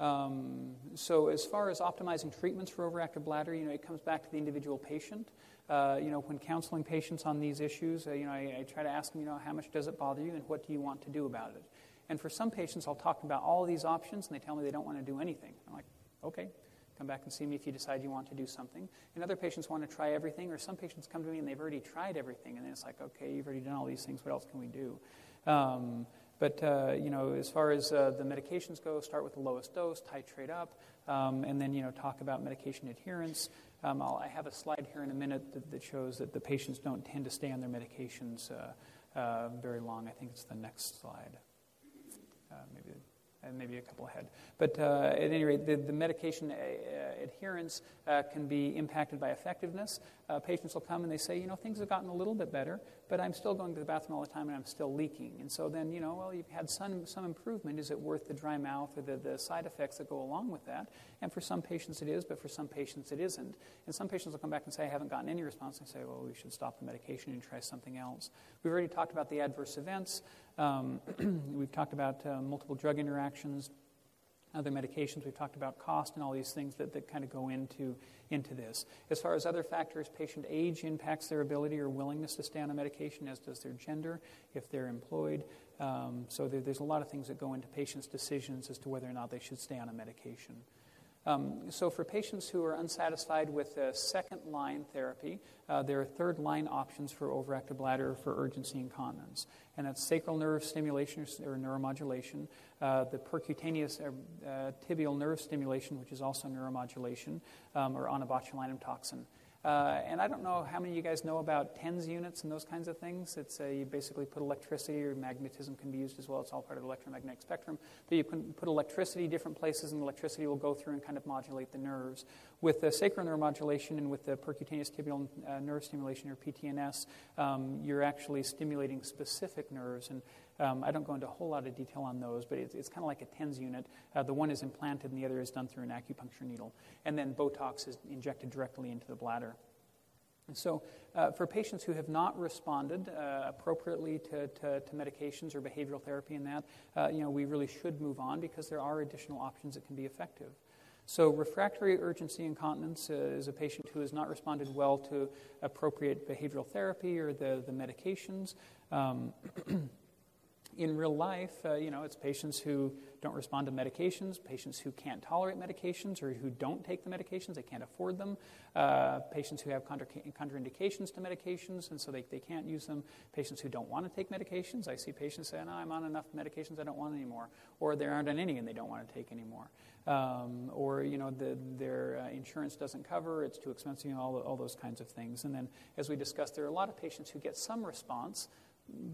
Um, so, as far as optimizing treatments for overactive bladder, you know, it comes back to the individual patient. Uh, you know, when counseling patients on these issues, uh, you know, I, I, try to ask them, you know, how much does it bother you and what do you want to do about it? And for some patients, I'll talk about all these options and they tell me they don't want to do anything. I'm like, okay, come back and see me if you decide you want to do something. And other patients want to try everything, or some patients come to me and they've already tried everything, and then it's like, okay, you've already done all these things. What else can we do? Um, but uh, you know, as far as uh, the medications go, start with the lowest dose, titrate up, um, and then you know talk about medication adherence. Um, i have a slide here in a minute that, that, shows that the patients don't tend to stay on their medications uh, uh, very long. I think it's the next slide. Uh, and maybe a couple ahead. But uh, at any rate, the, the medication uh, adherence uh, can be impacted by effectiveness. Uh, patients will come and they say, you know, things have gotten a little bit better, but I'm still going to the bathroom all the time and I'm still leaking. And so then, you know, well, you've had some, some improvement. Is it worth the dry mouth or the, the side effects that go along with that? And for some patients it is, but for some patients it isn't. And some patients will come back and say, I haven't gotten any response. And say, well, we should stop the medication and try something else. We've already talked about the adverse events. Um, we've talked about uh, multiple drug interactions, other medications. We've talked about cost and all these things that, that kind of go into, into this. As far as other factors, patient age impacts their ability or willingness to stay on a medication, as does their gender, if they're employed. Um, so there, there's a lot of things that go into patients' decisions as to whether or not they should stay on a medication. Um, so, for patients who are unsatisfied with the second line therapy, uh, there are third line options for overactive bladder for urgency incontinence. And that's sacral nerve stimulation or neuromodulation, uh, the percutaneous uh, uh tibial nerve stimulation, which is also neuromodulation, um, or onabotulinum toxin. Uh, and I don't know how many of you guys know about TENS units and those kinds of things. It's you basically put electricity or magnetism can be used as well. It's all part of the electromagnetic spectrum. But you can put electricity different places, and electricity will go through and kind of modulate the nerves. With the sacral neuromodulation and with the percutaneous tibial uh, nerve stimulation or PTNS, um, you're actually stimulating specific nerves. And um, I don't go into a whole lot of detail on those, but it's, it's kind of like a TENS unit. Uh, the one is implanted and the other is done through an acupuncture needle. And then Botox is injected directly into the bladder. And so, uh, for patients who have not responded uh, appropriately to, to, to, medications or behavioral therapy and that, uh, you know, we really should move on because there are additional options that can be effective. So, refractory urgency incontinence uh, is a patient who has not responded well to appropriate behavioral therapy or the, the medications. Um, in real life, uh, you know, it's patients who don't respond to medications, patients who can't tolerate medications or who don't take the medications, they can't afford them, uh, patients who have contra- contraindications to medications and so they, they can't use them, patients who don't want to take medications. I see patients say, no, I'm on enough medications, I don't want anymore, or there aren't on any and they don't want to take anymore. Um, or, you know, the, their uh, insurance doesn't cover, it's too expensive, you know, all, all those kinds of things. And then, as we discussed, there are a lot of patients who get some response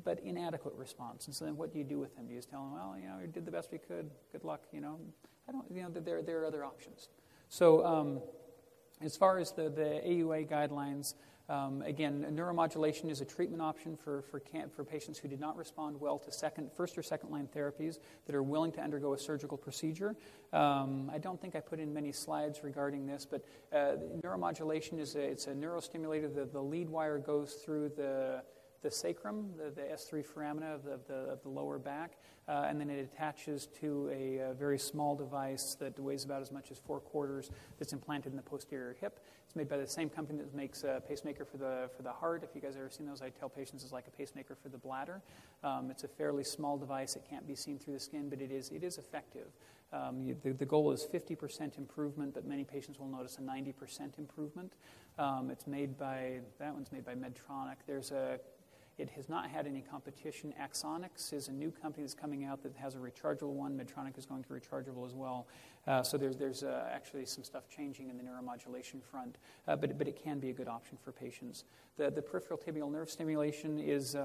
but inadequate response. And so then what do you do with them? Do you just tell them, well, you know, we did the best we could. Good luck. You know, I don't. You know, there there are other options. So um, as far as the the AUA guidelines. Um, again, neuromodulation is a treatment option for, for, for patients who did not respond well to second, first or second line therapies that are willing to undergo a surgical procedure. Um, I don't think I put in many slides regarding this, but uh, neuromodulation is a, it's a neurostimulator. The, the lead wire goes through the the sacrum, the, the S3 foramina of the, of the, of the lower back, uh, and then it attaches to a, a, very small device that weighs about as much as four quarters that's implanted in the posterior hip. It's made by the same company that makes a pacemaker for the, for the heart. If you guys have ever seen those, I tell patients it's like a pacemaker for the bladder. Um, it's a fairly small device. It can't be seen through the skin, but it is, it is effective. Um, you, the, the, goal is 50% improvement, but many patients will notice a 90% improvement. Um, it's made by, that one's made by Medtronic. There's a it has not had any competition. Axonics is a new company that's coming out that has a rechargeable one. Medtronic is going to rechargeable as well. Uh, so there's, there's uh, actually some stuff changing in the neuromodulation front, uh, but, but it can be a good option for patients. The, the peripheral tibial nerve stimulation is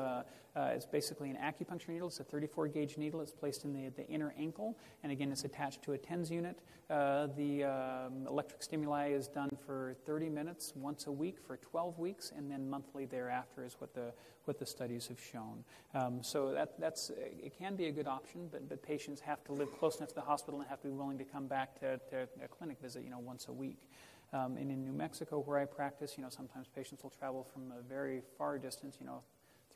uh, uh, it's basically an acupuncture needle. It's a 34 gauge needle. It's placed in the, the inner ankle, and again, it's attached to a TENS unit. Uh, the um, electric stimuli is done for 30 minutes once a week for 12 weeks, and then monthly thereafter is what the what the studies have shown. Um, so that, that's it can be a good option, but, but patients have to live close enough to the hospital and have to be willing to come back to, to a clinic visit, you know, once a week. Um, and in New Mexico, where I practice, you know, sometimes patients will travel from a very far distance, you know,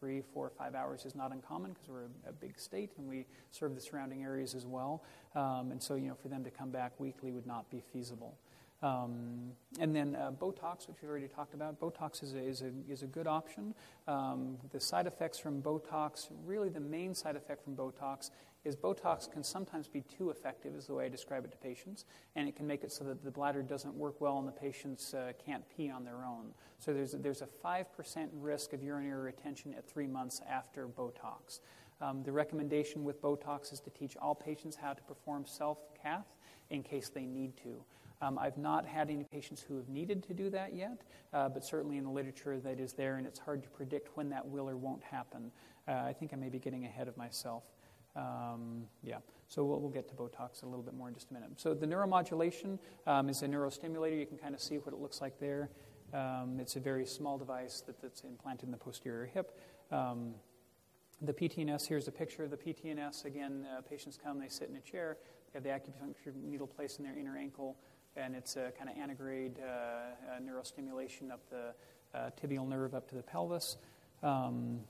three, four, five hours is not uncommon because we're a, a, big state and we serve the surrounding areas as well. Um, and so, you know, for them to come back weekly would not be feasible. Um, and then uh, Botox, which we've already talked about. Botox is a, is a, is a good option. Um, the side effects from Botox, really the main side effect from Botox is Botox can sometimes be too effective, is the way I describe it to patients, and it can make it so that the bladder doesn't work well and the patients uh, can't pee on their own. So there's a, there's a 5% risk of urinary retention at three months after Botox. Um, the recommendation with Botox is to teach all patients how to perform self cath in case they need to. Um, I've not had any patients who have needed to do that yet, uh, but certainly in the literature that is there, and it's hard to predict when that will or won't happen. Uh, I think I may be getting ahead of myself. Um, yeah, so we'll, we'll, get to Botox a little bit more in just a minute. So the neuromodulation um, is a neurostimulator. You can kind of see what it looks like there. Um, it's a very small device that, that's implanted in the posterior hip. Um, the PTNS, here's a picture of the PTNS. Again, uh, patients come, they sit in a chair, they have the acupuncture needle placed in their inner ankle, and it's a kind of antegrade uh, uh, neurostimulation up the uh, tibial nerve up to the pelvis. Um,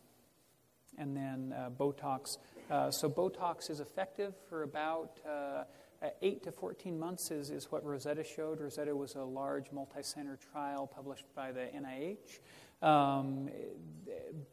and then uh, Botox. Uh, so Botox is effective for about uh, 8 to 14 months, is, is what Rosetta showed. Rosetta was a large multi-center trial published by the NIH. Um,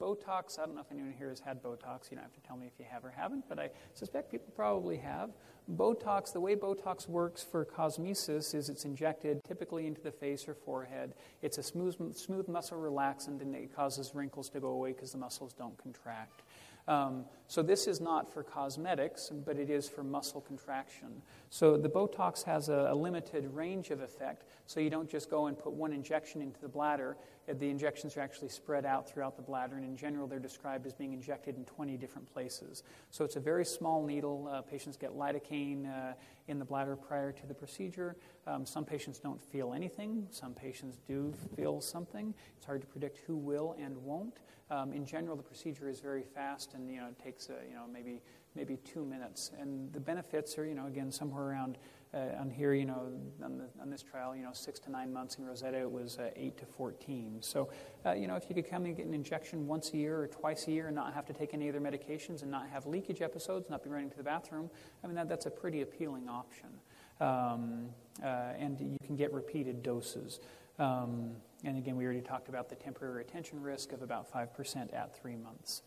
Botox, I don't know if anyone here has had Botox. You don't have to tell me if you have or haven't, but I suspect people probably have. Botox, the way Botox works for cosmesis is it's injected typically into the face or forehead. It's a smooth, smooth muscle relaxant and it causes wrinkles to go away because the muscles don't contract. Um, so this is not for cosmetics, but it is for muscle contraction. So the Botox has a, a, limited range of effect, so you don't just go and put one injection into the bladder. Uh, the injections are actually spread out throughout the bladder, and in general, they're described as being injected in 20 different places. So it's a very small needle. Uh, patients get lidocaine uh, in the bladder prior to the procedure. Um, some patients don't feel anything. Some patients do feel something. It's hard to predict who will and won't. Um, in general, the procedure is very fast, and you know, it takes uh, you know maybe maybe two minutes. And the benefits are, you know, again, somewhere around uh, on here, you know, on, the, on, this trial, you know, six to nine months. In Rosetta, it was uh, eight to 14. So, uh, you know, if you could come and get an injection once a year or twice a year and not have to take any other medications and not have leakage episodes, not be running to the bathroom, I mean, that, that's a pretty appealing option. Um, uh, and you can get repeated doses. Um, and again, we already talked about the temporary retention risk of about 5% at three months.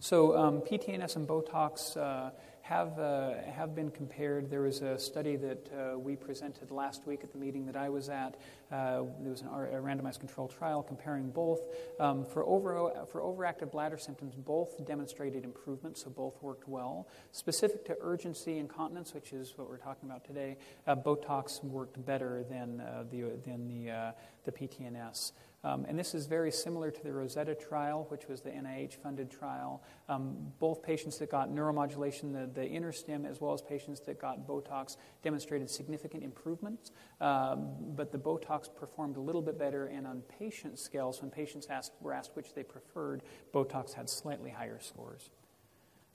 So, um, PTNS and Botox uh, have, uh, have been compared. There was a study that uh, we presented last week at the meeting that I was at. Uh, there was an, a randomized control trial comparing both. Um, for, over, for overactive bladder symptoms, both demonstrated improvement, so both worked well. Specific to urgency incontinence, which is what we're talking about today, uh, Botox worked better than uh, the, than the, uh, the PTNS. Um, and this is very similar to the Rosetta trial, which was the NIH funded trial. Um, both patients that got neuromodulation, the, the InterStim, as well as patients that got Botox, demonstrated significant improvements. Um, but the Botox performed a little bit better, and on patient scales, when patients asked, were asked which they preferred, Botox had slightly higher scores.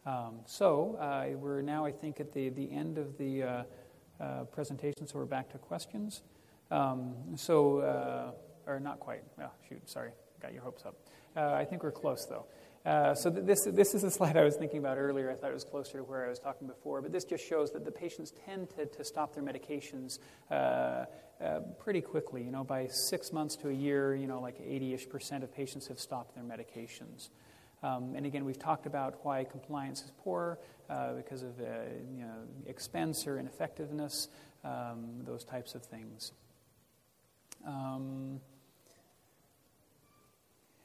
Um, so uh, we're now, I think, at the, the end of the uh, uh, presentation, so we're back to questions. Um, so, uh, or not quite. Oh, shoot, sorry, got your hopes up. Uh, I think we're close, though. Uh, so th- this, this is a slide I was thinking about earlier. I thought it was closer to where I was talking before. But this just shows that the patients tend to, to stop their medications uh, uh, pretty quickly. You know, by six months to a year, you know, like 80-ish percent of patients have stopped their medications. Um, and again, we've talked about why compliance is poor uh, because of uh, you know, expense or ineffectiveness, um, those types of things. Um,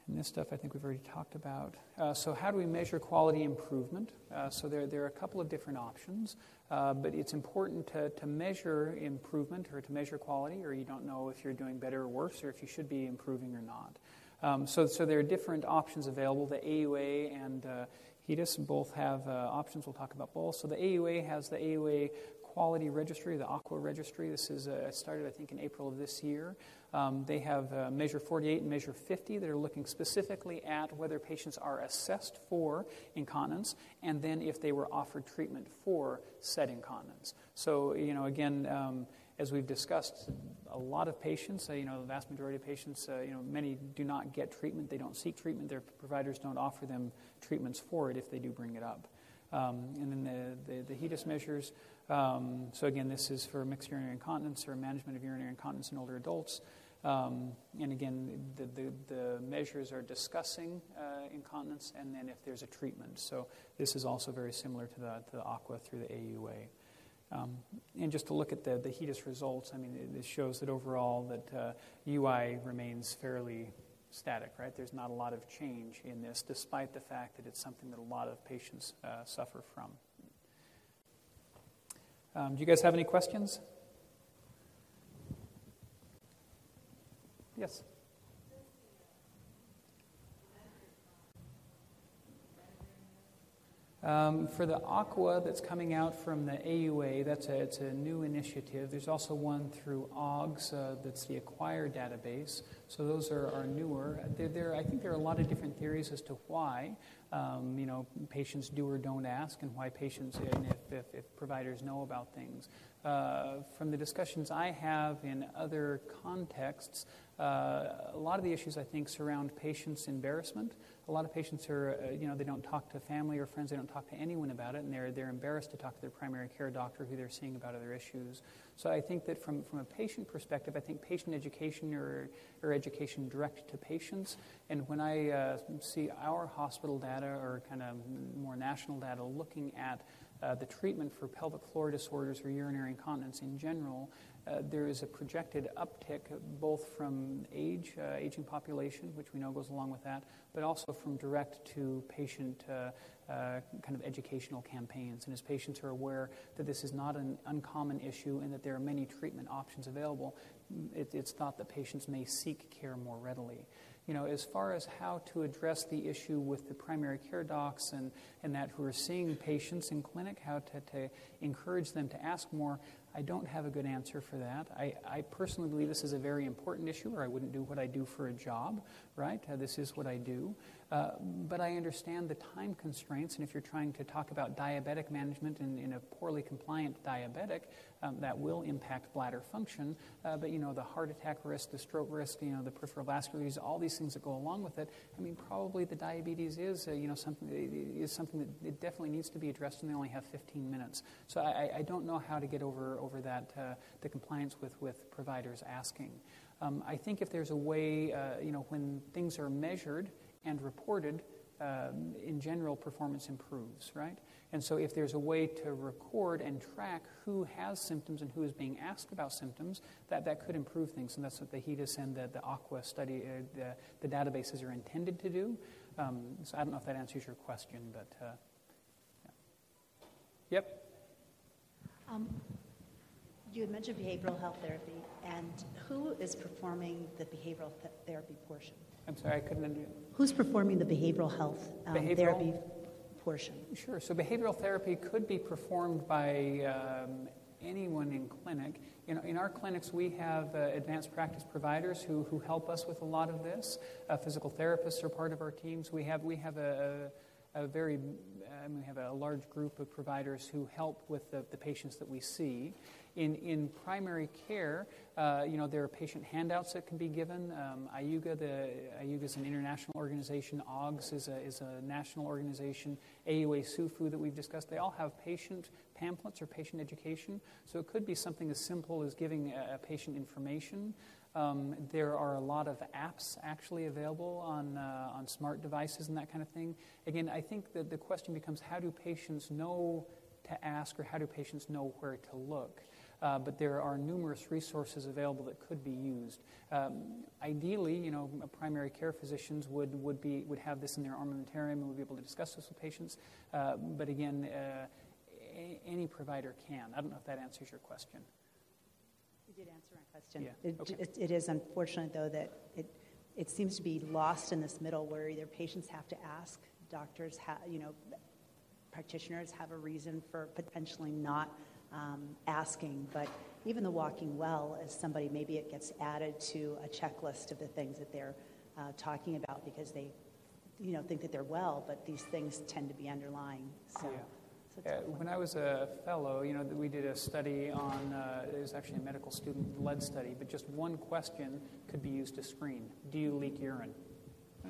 and this stuff I think we've already talked about. Uh, so, how do we measure quality improvement? Uh, so, there, there are a couple of different options, uh, but it's important to, to measure improvement or to measure quality, or you don't know if you're doing better or worse, or if you should be improving or not. Um, so, so, there are different options available. The AUA and uh, HEDIS both have uh, options. We'll talk about both. So, the AUA has the AUA Quality Registry, the AQUA Registry. This is uh, started, I think, in April of this year. Um, they have uh, Measure 48 and Measure 50 that are looking specifically at whether patients are assessed for incontinence and then if they were offered treatment for said incontinence. So, you know, again, um, as we've discussed, a lot of patients, uh, you know, the vast majority of patients, uh, you know, many do not get treatment. They don't seek treatment. Their providers don't offer them treatments for it if they do bring it up. Um, and then the, the, the HEDIS measures. Um, so again, this is for mixed urinary incontinence or management of urinary incontinence in older adults. Um, and again, the, the, the, measures are discussing uh, incontinence and then if there's a treatment. So this is also very similar to the, to the AQUA through the AUA. Um, and just to look at the, the HEDIS results, I mean, it, it shows that overall that uh, UI remains fairly static, right? There's not a lot of change in this, despite the fact that it's something that a lot of patients uh, suffer from. Um, do you guys have any questions? Yes. Um, for the AQUA that's coming out from the AUA, that's a, it's a new initiative. There's also one through AUGS, uh, that's the Acquire database. So those are, are newer. There, there, I think there are a lot of different theories as to why um, you know, patients do or don't ask, and why patients, and if, if, if providers know about things. Uh, from the discussions I have in other contexts, uh, a lot of the issues I think surround patients' embarrassment. A lot of patients are, uh, you know, they don't talk to family or friends, they don't talk to anyone about it, and they're, they're embarrassed to talk to their primary care doctor who they're seeing about other issues. So I think that from, from a patient perspective, I think patient education or, or education direct to patients, and when I uh, see our hospital data or kind of more national data looking at uh, the treatment for pelvic floor disorders or urinary incontinence in general, uh, there is a projected uptick both from age, uh, aging population, which we know goes along with that, but also from direct to patient uh, uh, kind of educational campaigns. And as patients are aware that this is not an uncommon issue and that there are many treatment options available, it, it's thought that patients may seek care more readily you know, as far as how to address the issue with the primary care docs and, and that who are seeing patients in clinic, how to, to encourage them to ask more, I don't have a good answer for that. I, I personally believe this is a very important issue, or I wouldn't do what I do for a job, right? Uh, this is what I do. Uh, but I understand the time constraints, and if you're trying to talk about diabetic management in, in a poorly compliant diabetic, um, that will impact bladder function. Uh, but you know, the heart attack risk, the stroke risk, you know, the peripheral vascular disease, all these things that go along with it. I mean, probably the diabetes is, uh, you know, something is something that it definitely needs to be addressed, and they only have 15 minutes. So I, I don't know how to get over over that uh, the compliance with with providers asking. Um, I think if there's a way, uh, you know, when things are measured and reported, um, in general, performance improves, right? And so, if there's a way to record and track who has symptoms and who is being asked about symptoms, that, that could improve things. And that's what the HEDIS and the, the AQUA study, uh, the, the, databases are intended to do. Um, so, I don't know if that answers your question, but uh, yeah. Yep. Um, you had mentioned behavioral health therapy, and who is performing the behavioral th- therapy portion? I'm sorry, I couldn't understand. Who's performing the behavioral health um, behavioral? therapy portion? Sure. So behavioral therapy could be performed by um, anyone in clinic. In, in our clinics, we have uh, advanced practice providers who, who help us with a lot of this. Uh, physical therapists are part of our teams. We have, we have a, a, a very, um, we have a large group of providers who help with the, the patients that we see. In, in primary care, uh, you know, there are patient handouts that can be given. Um, IUGA, the, IUGA is an international organization. AUGS is a, is a national organization. AUA SUFU that we've discussed, they all have patient pamphlets or patient education. So it could be something as simple as giving a, a patient information. Um, there are a lot of apps actually available on, uh, on smart devices and that kind of thing. Again, I think that the question becomes how do patients know to ask or how do patients know where to look? Uh, but there are numerous resources available that could be used. Um, ideally, you know, primary care physicians would, would, be, would have this in their armamentarium and would be able to discuss this with patients. Uh, but again, uh, a- any provider can. I don't know if that answers your question. You did answer my question. Yeah. It, okay. it, it is unfortunate, though, that it, it seems to be lost in this middle where either patients have to ask, doctors have, you know, practitioners have a reason for potentially not um, asking, but even the walking well as somebody, maybe it gets added to a checklist of the things that they're uh, talking about because they, you know, think that they're well, but these things tend to be underlying. So. Yeah. Uh, when I was a fellow, you know, we did a study on, uh, it was actually a medical student led study, but just one question could be used to screen Do you leak urine?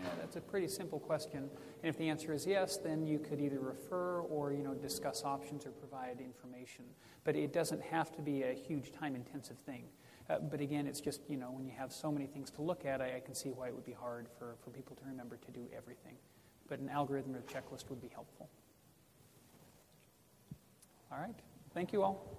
Yeah, that's a pretty simple question. And if the answer is yes, then you could either refer or you know discuss options or provide information. But it doesn't have to be a huge time-intensive thing. Uh, but again, it's just you know when you have so many things to look at, I, I, can see why it would be hard for, for people to remember to do everything. But an algorithm or checklist would be helpful. All right. Thank you all.